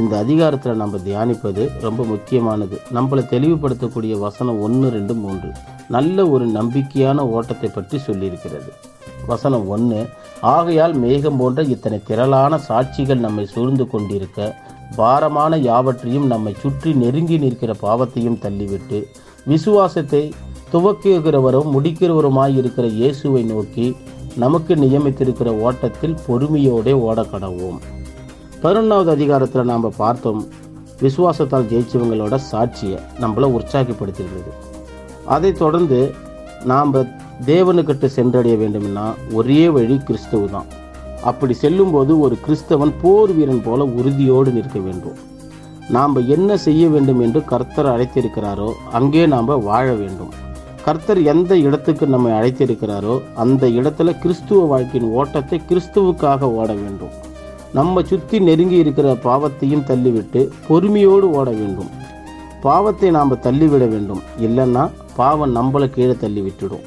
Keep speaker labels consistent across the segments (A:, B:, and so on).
A: இந்த அதிகாரத்தில் நம்ம தியானிப்பது ரொம்ப முக்கியமானது. நம்மளை தெளிவுபடுத்தக்கூடிய வசனம் ஒன்று ரெண்டு மூன்று. நல்ல ஒரு நம்பிக்கையான ஓட்டத்தை பற்றி சொல்லியிருக்கிறது. வசனம் ஒன்று ஆகையால் மேகம் போன்ற இத்தனை திரளான சாட்சிகள் நம்மை சூழ்ந்து கொண்டிருக்க பாரமான யாவற்றையும் நம்மை சுற்றி நெருங்கி நிற்கிற பாவத்தையும் தள்ளிவிட்டு விசுவாசத்தை துவக்குகிறவரும் முடிக்கிறவருமாய் இருக்கிற இயேசுவை நோக்கி நமக்கு நியமித்திருக்கிற ஓட்டத்தில் பொறுமையோடே ஓடக்கடவோம். பதினொன்றாவது அதிகாரத்தில் நாம் பார்த்தோம் விசுவாசத்தால் ஜெயிச்சவங்களோட சாட்சியை நம்மளை உற்சாகப்படுத்துகிறது அதைத் தொடர்ந்து நாம் தேவனுக்கிட்ட சென்றடைய வேண்டும்னா ஒரே வழி கிறிஸ்துவ தான். அப்படி செல்லும்போது ஒரு கிறிஸ்தவன் போர் வீரன் போல உறுதியோடு நிற்க வேண்டும். நாம் என்ன செய்ய வேண்டும் என்று கர்த்தர் அழைத்திருக்கிறாரோ அங்கே நாம் வாழ வேண்டும். கர்த்தர் எந்த இடத்துக்கு நம்மை அழைத்திருக்கிறாரோ அந்த இடத்துல கிறிஸ்துவ வாழ்க்கையின் ஓட்டத்தை கிறிஸ்துவுக்காக ஓட வேண்டும். நம்ம சுற்றி நெருங்கி இருக்கிற பாவத்தையும் தள்ளிவிட்டு பொறுமையோடு ஓட வேண்டும். பாவத்தை நாம் தள்ளிவிட வேண்டும். இல்லைன்னா பாவம் நம்மளை கீழே தள்ளி விட்டுடும்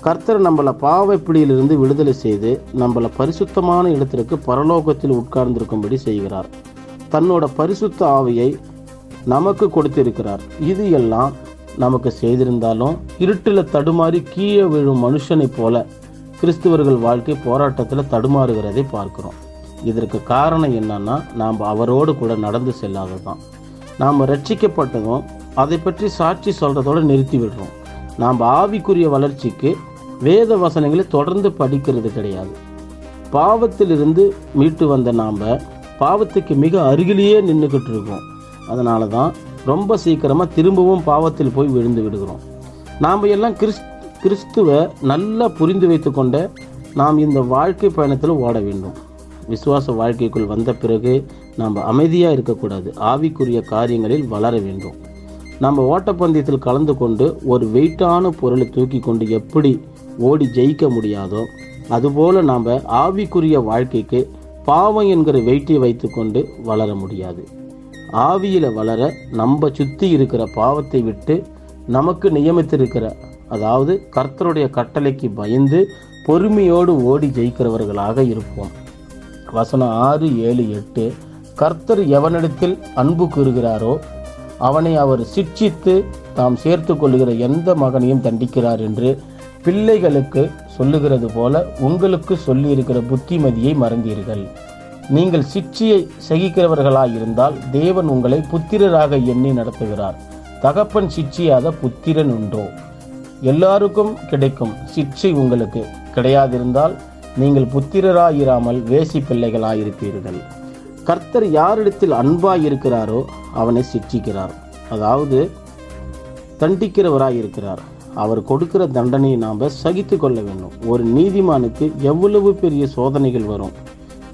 A: கர்த்தர் நம்மளை பாவ பிடியிலிருந்து விடுதலை செய்து நம்மளை பரிசுத்தமான இடத்திற்கு பரலோகத்தில் உட்கார்ந்திருக்கும்படி செய்கிறார். தன்னோட பரிசுத்த ஆவியை நமக்கு கொடுத்திருக்கிறார். இது எல்லாம் நமக்கு செய்திருந்தாலும் இருட்டில் தடுமாறி கீழே விழும் மனுஷனைப் போல கிறிஸ்துவர்கள் வாழ்க்கை போராட்டத்தில் தடுமாறுகிறதை பார்க்கிறோம். இதற்கு காரணம் என்னன்னா நாம் அவரோடு கூட நடந்து செல்லாததான் நாம் ரட்சிக்கப்பட்டதும் அதை பற்றி சாட்சி சொல்கிறதோடு நிறுத்தி விடுறோம். நாம் ஆவிக்குரிய வளர்ச்சிக்கு வேத வசனங்களை தொடர்ந்து படிக்கிறது கிடையாது. பாவத்திலிருந்து மீட்டு வந்த நாம் பாவத்துக்கு மிக அருகிலேயே நின்றுக்கிட்டு இருக்கோம். அதனால தான் ரொம்ப சீக்கிரமாக திரும்பவும் பாவத்தில் போய் விழுந்து விடுகிறோம். நாம் எல்லாம் கிறிஸ் கிறிஸ்துவை நல்லா புரிந்து வைத்துக்கொண்ட நாம் இந்த வாழ்க்கை பயணத்தில் ஓட வேண்டும். விசுவாச வாழ்க்கைக்குள் வந்த பிறகு நாம் அமைதியாக இருக்கக்கூடாது. ஆவிக்குரிய காரியங்களில் வளர வேண்டும். நம்ம ஓட்டப்பந்தயத்தில் கலந்து கொண்டு ஒரு வெயிட்டான பொருளை தூக்கி கொண்டு எப்படி ஓடி ஜெயிக்க முடியாதோ அதுபோல் நாம் ஆவிக்குரிய வாழ்க்கைக்கு பாவம் என்கிற வெயிட்டை வைத்துக்கொண்டு வளர முடியாது. ஆவியில் வளர நம்ம சுற்றி இருக்கிற பாவத்தை விட்டு நமக்கு நியமித்திருக்கிற அதாவது கர்த்தருடைய கட்டளைக்கு பயந்து பொறுமையோடு ஓடி ஜெயிக்கிறவர்களாக இருப்போம். வசனம் ஆறு ஏழு எட்டு. கர்த்தர் எவனிடத்தில் அன்பு கூறுகிறாரோ அவனை அவர் சிட்சித்து தாம் சேர்த்து கொள்ளுகிற எந்த மகனையும் தண்டிக்கிறார் என்று பிள்ளைகளுக்கு சொல்லுகிறது போல உங்களுக்கு சொல்லியிருக்கிற புத்திமதியை மறந்தீர்கள். நீங்கள் சிக்ஷியை சகிக்கிறவர்களாயிருந்தால் தேவன் உங்களை புத்திரராக எண்ணி நடத்துகிறார். தகப்பன் சிக்ஷியாத புத்திரன் உண்டோ? எல்லாருக்கும் கிடைக்கும் சிக்ஷை உங்களுக்கு கிடையாதிருந்தால் நீங்கள் புத்திரராயிராமல் வேசி பிள்ளைகளாயிருப்பீர்கள். கர்த்தர் யாரிடத்தில் அன்பாயிருக்கிறாரோ அவனை சிட்சிக்கிறார். அதாவது தண்டிக்கிறவராயிருக்கிறார். அவர் கொடுக்கிற தண்டனையை நாம் சகித்து கொள்ள வேண்டும். ஒரு நீதிமானுக்கு எவ்வளவு பெரிய சோதனைகள் வரும்?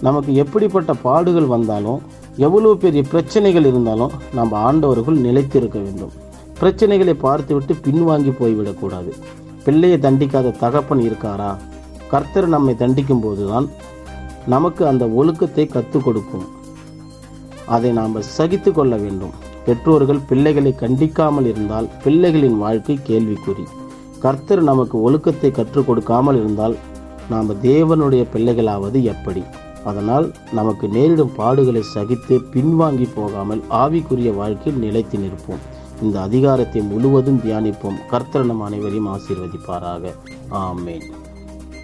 A: நமக்கு எப்படிப்பட்ட பாடுகள் வந்தாலும் எவ்வளவு பெரிய பிரச்சனைகள் இருந்தாலும் நம்ம ஆண்டவர்கள் நிலைத்திருக்க வேண்டும். பிரச்சனைகளை பார்த்துவிட்டு பின்வாங்கி போய்விடக்கூடாது. பிள்ளையை தண்டிக்காத தகப்பன் இருக்காரா? கர்த்தர் நம்மை தண்டிக்கும் போதுதான் நமக்கு அந்த ஒழுக்கத்தை கற்றுக் கொடுக்கும். அதை நாம் சகித்து கொள்ள வேண்டும். பெற்றோர்கள் பிள்ளைகளை கண்டிக்காமல் இருந்தால் பிள்ளைகளின் வாழ்க்கை கேள்விக்குறி. கர்த்தர் நமக்கு ஒழுக்கத்தை கற்றுக் கொடுக்காமல் இருந்தால் நாம் தேவனுடைய பிள்ளைகளாவது எப்படி? அதனால் நமக்கு நேரிடும் பாடுகளை சகித்து பின்வாங்கி போகாமல் ஆவிக்குரிய வாழ்க்கையில் நிலைத்து நிற்போம். இந்த அதிகாரத்தை முழுவதும் தியானிப்போம். கர்த்தர் நம் அனைவரையும் ஆசீர்வதிப்பாராக. ஆமேன்.